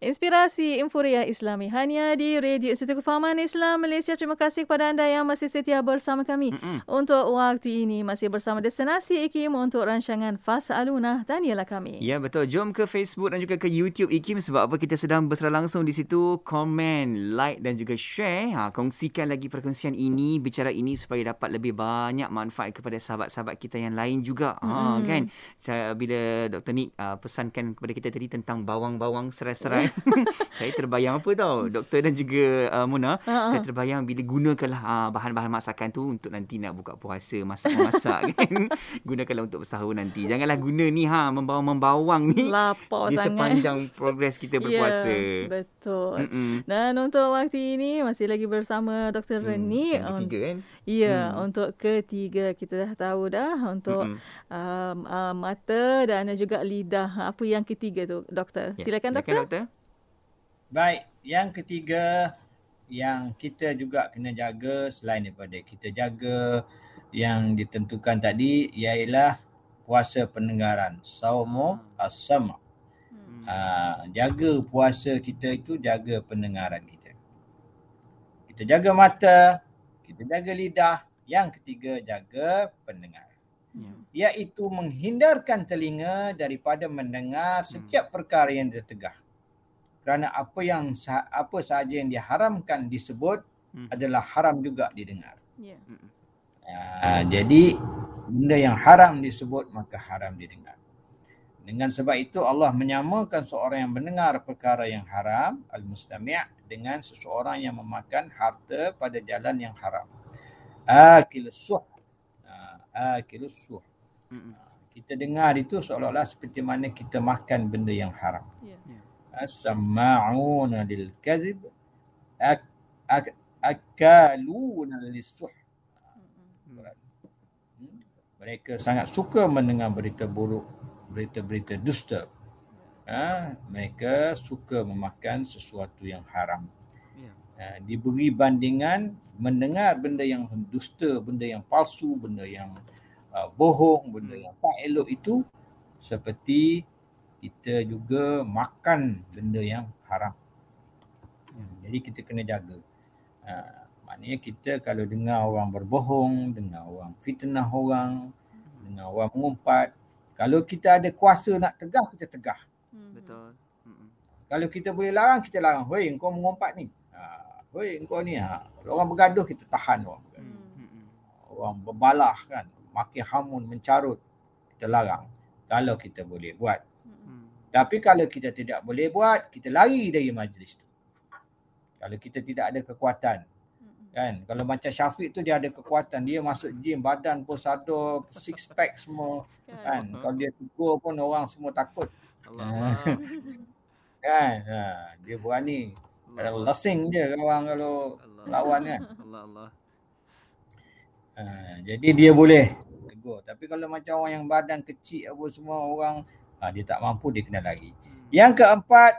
Inspirasi Inforia Islami hanya di Radio Institut Kefahaman Islam Malaysia. Terima kasih kepada anda yang masih setia bersama kami. Mm-mm. Untuk waktu ini masih bersama Destinasi IKIM untuk rancangan Fasa Aluna. Tanialah kami. Ya betul. Jom ke Facebook dan juga ke YouTube IKIM sebab apa kita sedang bersara langsung di situ. Komen, like dan juga share. Ha, kongsikan lagi perkongsian ini, bicara ini supaya dapat lebih banyak manfaat kepada sahabat-sahabat kita yang lain juga. Ha, mm. kan? Bila Dr. Nick uh, pesankan kepada kita tadi tentang bawang-bawang serai-serai. saya terbayang apa tau. Doktor dan juga uh, Mona uh-huh. saya terbayang bila gunakanlah uh, bahan-bahan masakan tu untuk nanti nak buka puasa masak-masak kan? Gunakanlah untuk sahur nanti. Janganlah guna ni ha membawang-membawang ni. Lapar di sepanjang progres kita ya, berpuasa. yeah, betul. Mm-mm. dan untuk waktu ini masih lagi bersama Dr. Hmm, Reni. yang ketiga kan? Ya hmm. untuk ketiga. Kita dah tahu dah untuk um, uh, mata dan juga lidah. Apa yang ketiga tu doktor? Ya, silakan, silakan doktor, doktor. Baik, yang ketiga yang kita juga kena jaga selain daripada kita jaga yang ditentukan tadi ialah puasa pendengaran. Saumu as-sama. Hmm. Uh, jaga puasa kita itu jaga pendengaran kita. Kita jaga mata, kita jaga lidah, yang ketiga jaga pendengar. Hmm. Iaitu menghindarkan telinga daripada mendengar setiap perkara yang tertegah kerana apa yang apa sahaja yang diharamkan disebut hmm. adalah haram juga didengar. Yeah. Uh, jadi benda yang haram disebut maka haram didengar. Dengan sebab itu Allah menyamakan seorang yang mendengar perkara yang haram al-mustami' dengan seseorang yang memakan harta pada jalan yang haram. Akil suh. Uh, akil suh. Uh, kita dengar itu seolah-olah seperti mana kita makan benda yang haram. Yeah. Yeah as-sama'una lil kadhib ak, ak, akaluna lis-suh hmm. mereka sangat suka mendengar berita buruk berita-berita dusta ha? mereka suka memakan sesuatu yang haram ya. ha, diberi bandingan mendengar benda yang dusta benda yang palsu benda yang uh, bohong benda hmm. yang tak elok itu seperti kita juga makan benda yang haram. Hmm, jadi kita kena jaga. Ha, maknanya kita kalau dengar orang berbohong, dengar orang fitnah orang, dengar orang mengumpat, kalau kita ada kuasa nak tegah, kita tegah. Hmm. Betul. Hmm. Kalau kita boleh larang, kita larang. Hoi, engkau mengumpat ni. Ha, hoi, engkau ni. Ha. Kalau orang bergaduh, kita tahan orang. Hmm. Orang berbalah kan. Makin hamun, mencarut. Kita larang. Kalau kita boleh buat. Tapi kalau kita tidak boleh buat, kita lari dari majlis tu. Kalau kita tidak ada kekuatan. Kan? Kalau macam Syafiq tu dia ada kekuatan. Dia masuk gym, badan pun sado, six pack semua. Kan? Kalau dia tegur pun orang semua takut. Allah. kan? Ha, dia berani. Kalau lesing je orang kalau lawan kan. Allah Allah. Ha, jadi dia boleh tegur. Tapi kalau macam orang yang badan kecil apa semua orang ha, dia tak mampu dia kena lari. Hmm. Yang keempat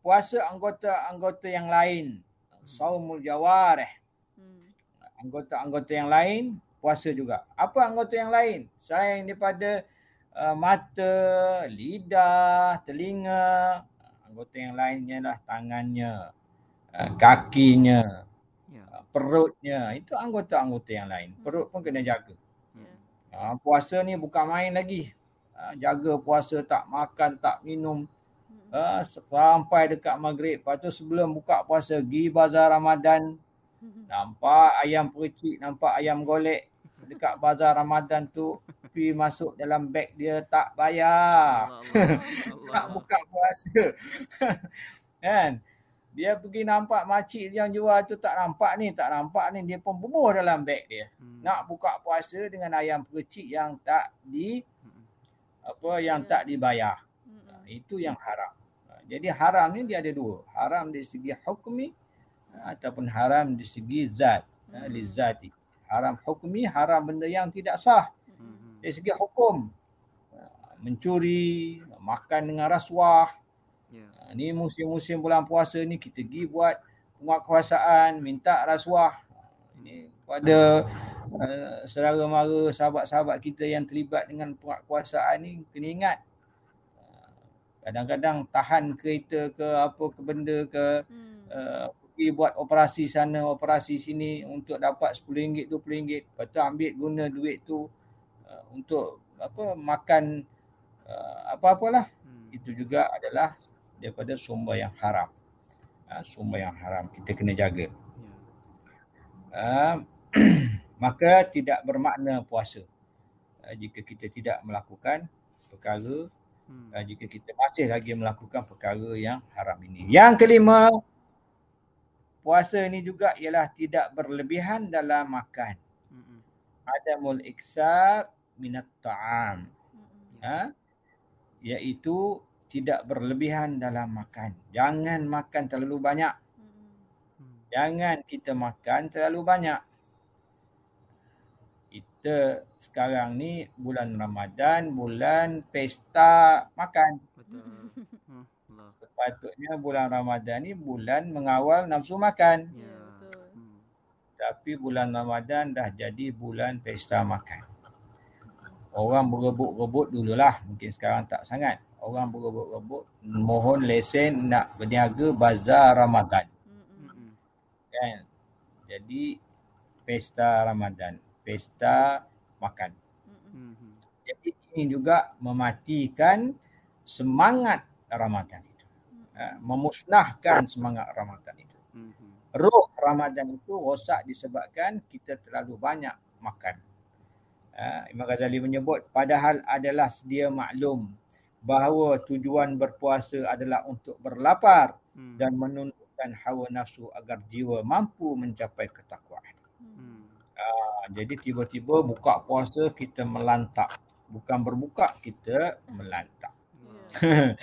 puasa anggota-anggota yang lain. Hmm. Saumul jawarih. Hmm. Anggota-anggota yang lain puasa juga. Apa anggota yang lain? Selain daripada uh, mata, lidah, telinga, anggota yang lainnya lah tangannya, uh, kakinya, ya. uh, perutnya. Itu anggota-anggota yang lain. Perut pun kena jaga. Uh, puasa ni bukan main lagi. Ha, jaga puasa tak makan tak minum. Uh, sampai dekat maghrib. Lepas tu sebelum buka puasa pergi bazar Ramadan. Nampak ayam percik nampak ayam golek dekat bazar Ramadan tu pi masuk dalam beg dia tak bayar. Tak buka puasa. Kan? Dia pergi nampak makcik yang jual tu tak nampak ni tak nampak ni dia pun bubuh dalam beg dia. Hmm. nak buka puasa dengan ayam percik yang tak di apa yang tak dibayar. Hmm. Itu yang haram. Jadi haram ni dia ada dua. Haram dari segi hukmi ataupun haram dari segi zat. Lizati. Haram hukmi, haram benda yang tidak sah. Dari segi hukum. Mencuri, makan dengan rasuah. Yeah. Ni musim-musim bulan puasa ni kita pergi buat penguatkuasaan, minta rasuah. Ini pada uh, saudara mara sahabat-sahabat kita yang terlibat dengan penguatkuasaan ni kena ingat uh, Kadang-kadang tahan kereta ke apa ke benda ke hmm. uh, pergi buat operasi sana, operasi sini untuk dapat RM10, RM20. Lepas tu ambil guna duit tu uh, untuk apa makan uh, apa-apalah. Hmm. Itu juga adalah daripada sumber yang haram. Uh, sumber yang haram kita kena jaga. Uh, maka tidak bermakna puasa uh, jika kita tidak melakukan perkara hmm. uh, jika kita masih lagi melakukan perkara yang haram ini. Yang kelima, puasa ini juga ialah tidak berlebihan dalam makan. Hmm. Adamul iksar minat ta'am. Hmm. Ha? Iaitu tidak berlebihan dalam makan. Jangan makan terlalu banyak. Hmm. Jangan kita makan terlalu banyak kita sekarang ni bulan Ramadan, bulan pesta makan. Betul. Hmm, Sepatutnya bulan Ramadan ni bulan mengawal nafsu makan. Ya. Hmm. Tapi bulan Ramadan dah jadi bulan pesta makan. Orang berebut-rebut dululah. Mungkin sekarang tak sangat. Orang berebut-rebut mohon lesen nak berniaga bazar Ramadan. Hmm, kan? Jadi pesta Ramadan pesta makan. Mm-hmm. Jadi ini juga mematikan semangat Ramadan itu. Ha, memusnahkan semangat Ramadan itu. Mm-hmm. Roh Ramadan itu rosak disebabkan kita terlalu banyak makan. Ha, Imam Ghazali menyebut padahal adalah sedia maklum bahawa tujuan berpuasa adalah untuk berlapar mm. dan menundukkan hawa nafsu agar jiwa mampu mencapai ketakwaan. Uh, jadi tiba-tiba buka puasa kita melantak. Bukan berbuka, kita melantak. uh,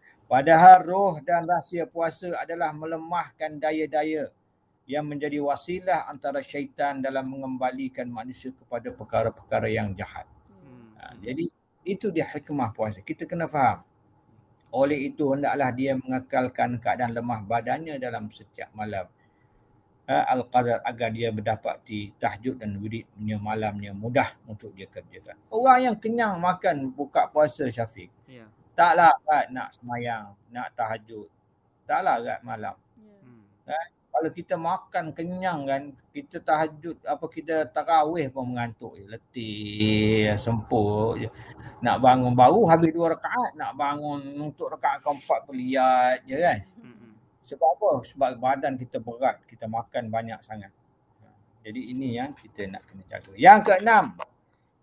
padahal roh dan rahsia puasa adalah melemahkan daya-daya yang menjadi wasilah antara syaitan dalam mengembalikan manusia kepada perkara-perkara yang jahat. Uh, jadi itu dia hikmah puasa. Kita kena faham. Oleh itu hendaklah dia mengekalkan keadaan lemah badannya dalam setiap malam al-qadar agar dia mendapati tahajud dan wiridnya malamnya mudah untuk dia kerjakan. Orang yang kenyang makan buka puasa Syafiq. Yeah. Taklah kat nak semayang, nak tahajud. Taklah kat malam. Hmm. Uh, kalau kita makan kenyang kan, kita tahajud apa kita tarawih pun mengantuk je. Letih, sempur je. Nak bangun baru habis dua rakaat, nak bangun untuk rakaat keempat peliat je kan. Hmm. Sebab apa? Sebab badan kita berat, kita makan banyak sangat. Jadi ini yang kita nak kena jaga. Yang keenam,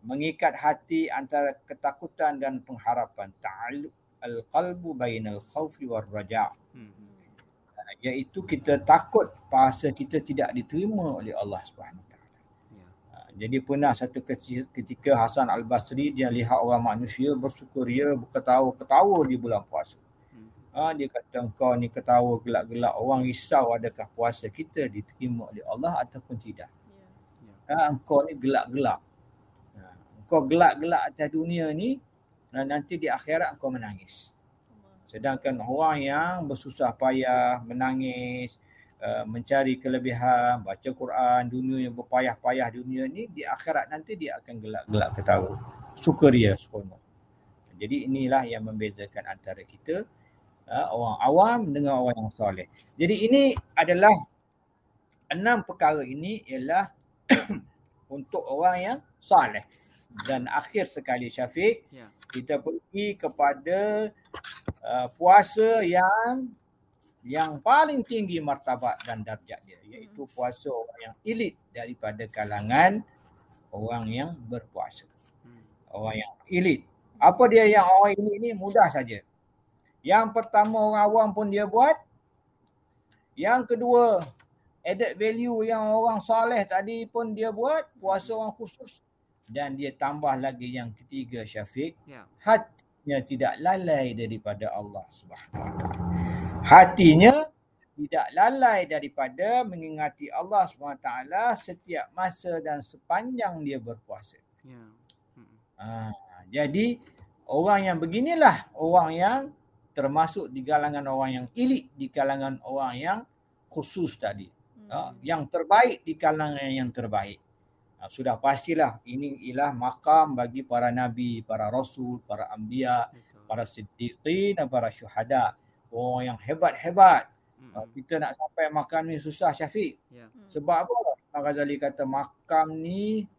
mengikat hati antara ketakutan dan pengharapan. Ta'alluq al-qalbu bainal khawfi war raja'. Hmm. Iaitu kita takut bahasa kita tidak diterima oleh Allah Subhanahu ya. Jadi pernah satu ketika Hasan Al-Basri dia lihat orang manusia bersukuria, berketawa-ketawa di bulan puasa. Ha, dia kata engkau ni ketawa gelak-gelak orang risau adakah puasa kita diterima oleh Allah ataupun tidak. Ha, engkau ni gelak-gelak. Ha, engkau gelak-gelak atas dunia ni dan nanti di akhirat engkau menangis. Sedangkan orang yang bersusah payah, menangis, uh, mencari kelebihan, baca Quran, dunia yang berpayah-payah dunia ni di akhirat nanti dia akan gelak-gelak ketawa. Sukaria seronok. Jadi inilah yang membezakan antara kita uh, orang awam dengan orang yang soleh. Jadi ini adalah enam perkara ini ialah untuk orang yang soleh. Dan akhir sekali Syafiq, ya. kita pergi kepada uh, puasa yang yang paling tinggi martabat dan darjat dia iaitu hmm. puasa orang yang elit daripada kalangan orang yang berpuasa. Hmm. Orang yang elit. Apa dia yang orang elit ni mudah saja. Yang pertama orang awam pun dia buat. Yang kedua, added value yang orang soleh tadi pun dia buat. Puasa orang khusus. Dan dia tambah lagi yang ketiga Syafiq. Ya. Hatinya tidak lalai daripada Allah SWT. Hatinya tidak lalai daripada mengingati Allah SWT setiap masa dan sepanjang dia berpuasa. Ya. Ha, jadi orang yang beginilah orang yang termasuk di kalangan orang yang elit, di kalangan orang yang khusus tadi. Hmm. Uh, yang terbaik di kalangan yang terbaik. Uh, sudah pastilah ini ialah makam bagi para nabi, para rasul, para anbiya para siddiqin dan para syuhada. Orang yang hebat-hebat. Uh, kita nak sampai makam ni susah Syafiq. Yeah. Sebab apa? Imam Ghazali kata makam ni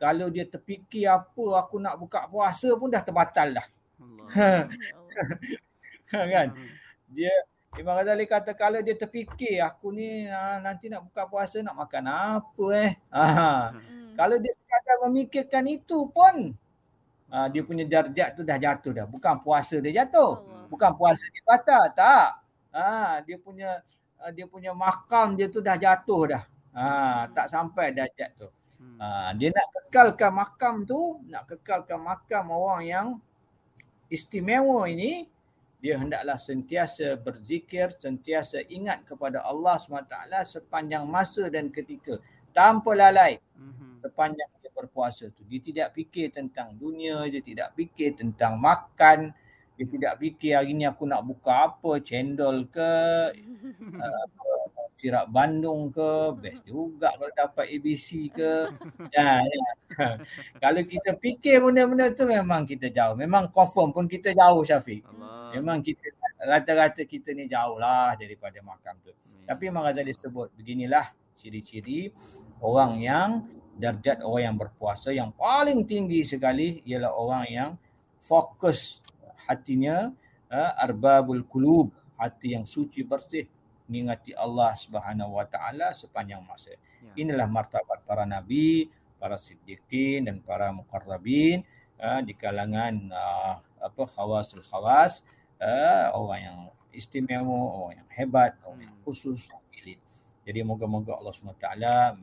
kalau dia terfikir apa aku nak buka puasa pun dah terbatal dah. Allah. kan? Dia Imam Ghazali kata kalau dia terfikir aku ni ah, nanti nak buka puasa nak makan apa eh. Ha. Hmm. Kalau dia sekadar memikirkan itu pun uh, dia punya darjat tu dah jatuh dah. Bukan puasa dia jatuh. Bukan puasa dia batal. Tak. Ha, dia punya dia punya makam dia tu dah jatuh dah. Ha, hmm. Tak sampai darjat tu. Ha, dia nak kekalkan makam tu, nak kekalkan makam orang yang istimewa ini, dia hendaklah sentiasa berzikir, sentiasa ingat kepada Allah SWT sepanjang masa dan ketika. Tanpa lalai mhm. sepanjang dia berpuasa tu. Dia tidak fikir tentang dunia, dia tidak fikir tentang makan, dia tidak fikir hari ni aku nak buka apa, cendol ke, uh, sirap Bandung ke, best juga kalau dapat ABC ke. ya, ya. kalau kita fikir benda-benda tu memang kita jauh. Memang confirm pun kita jauh Syafiq. Allah. Memang kita rata-rata kita ni jauh lah daripada makam tu. Hmm. Tapi Imam Ghazali sebut beginilah ciri-ciri orang yang darjat orang yang berpuasa yang paling tinggi sekali ialah orang yang fokus hatinya uh, arbabul kulub hati yang suci bersih mengingati Allah Subhanahu Wa Taala sepanjang masa. Ya. Inilah martabat para nabi, para siddiqin dan para muqarrabin uh, di kalangan uh, apa khawasul khawas uh, orang yang istimewa, orang yang hebat, orang yang hmm. khusus, elit. Jadi moga-moga Allah SWT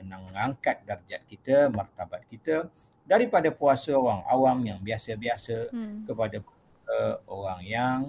mengangkat darjat kita, martabat kita daripada puasa orang awam yang biasa-biasa hmm. kepada uh, orang yang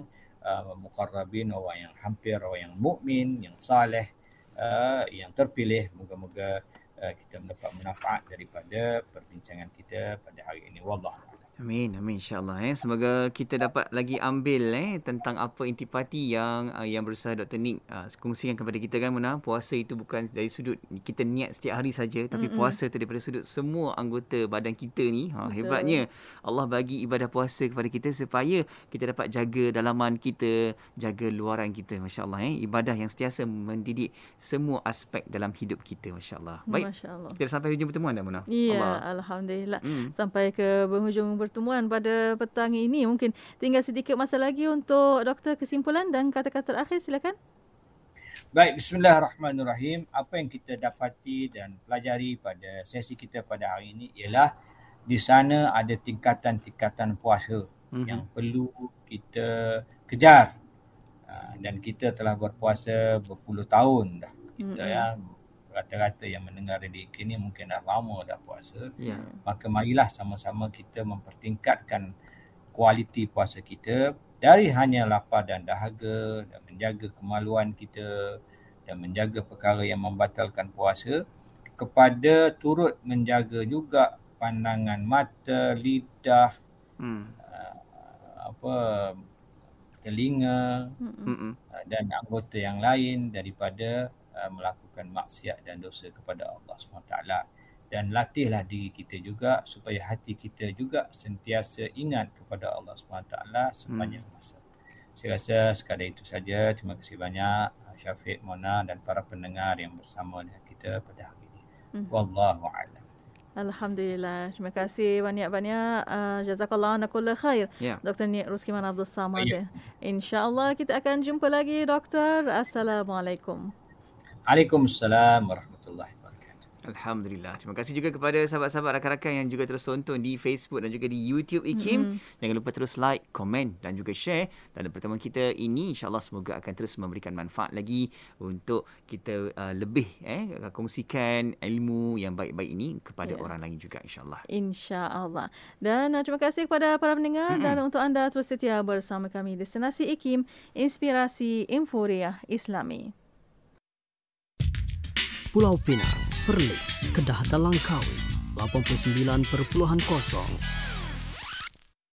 uh, mukarrabin orang yang hampir orang yang mukmin yang saleh uh, yang terpilih. Moga-moga uh, kita mendapat manfaat daripada perbincangan kita pada hari ini. Wallahu Amin, amin insyaAllah. Eh. Semoga kita dapat lagi ambil eh, tentang apa intipati yang uh, yang berusaha Dr. Nick uh, kongsikan kepada kita kan Muna. Puasa itu bukan dari sudut kita niat setiap hari saja tapi Mm-mm. puasa itu daripada sudut semua anggota badan kita ni. Ha, hebatnya Allah bagi ibadah puasa kepada kita supaya kita dapat jaga dalaman kita, jaga luaran kita. Masya Allah. Eh. Ibadah yang sentiasa mendidik semua aspek dalam hidup kita. Masya Allah. Baik, Masya Allah. kita sampai hujung pertemuan dah Muna. Ya, Allah. Alhamdulillah. Mm. Sampai ke penghujung pertemuan pada petang ini. Mungkin tinggal sedikit masa lagi untuk doktor kesimpulan dan kata-kata terakhir silakan. Baik, bismillahirrahmanirrahim. Apa yang kita dapati dan pelajari pada sesi kita pada hari ini ialah di sana ada tingkatan-tingkatan puasa mm-hmm. yang perlu kita kejar. Ah, dan kita telah berpuasa berpuluh tahun dah. Kita mm-hmm. ya rata-rata yang mendengar radio ini mungkin dah lama dah puasa. Yeah. Maka marilah sama-sama kita mempertingkatkan kualiti puasa kita dari hanya lapar dan dahaga dan menjaga kemaluan kita dan menjaga perkara yang membatalkan puasa kepada turut menjaga juga pandangan mata, lidah, hmm. uh, apa telinga hmm. uh, dan anggota yang lain daripada Uh, melakukan maksiat dan dosa kepada Allah SWT dan latihlah diri kita juga supaya hati kita juga sentiasa ingat kepada Allah SWT sepanjang hmm. masa. Saya rasa sekadar itu saja. Terima kasih banyak Syafiq, Mona dan para pendengar yang bersama dengan kita pada hari ini. Hmm. Wallahu a'lam. Alhamdulillah. Terima kasih banyak-banyak. Uh, jazakallah anakullah khair. Yeah. Dr. Nik Ruskiman Abdul Samad. Yeah. InsyaAllah kita akan jumpa lagi, Doktor. Assalamualaikum. Waalaikumsalam warahmatullahi wabarakatuh. Alhamdulillah. Terima kasih juga kepada sahabat-sahabat rakan-rakan yang juga terus tonton di Facebook dan juga di YouTube IKIM. Mm-hmm. Jangan lupa terus like, komen dan juga share. Dan pertemuan kita ini insyaAllah semoga akan terus memberikan manfaat lagi untuk kita uh, lebih eh, kongsikan ilmu yang baik-baik ini kepada yeah. orang lain juga insyaAllah. InsyaAllah. Dan uh, terima kasih kepada para pendengar mm-hmm. dan untuk anda terus setia bersama kami Destinasi IKIM, Inspirasi Inforia Islami. Pulau Pinang, Perlis, Kedah dan Langkawi 89.0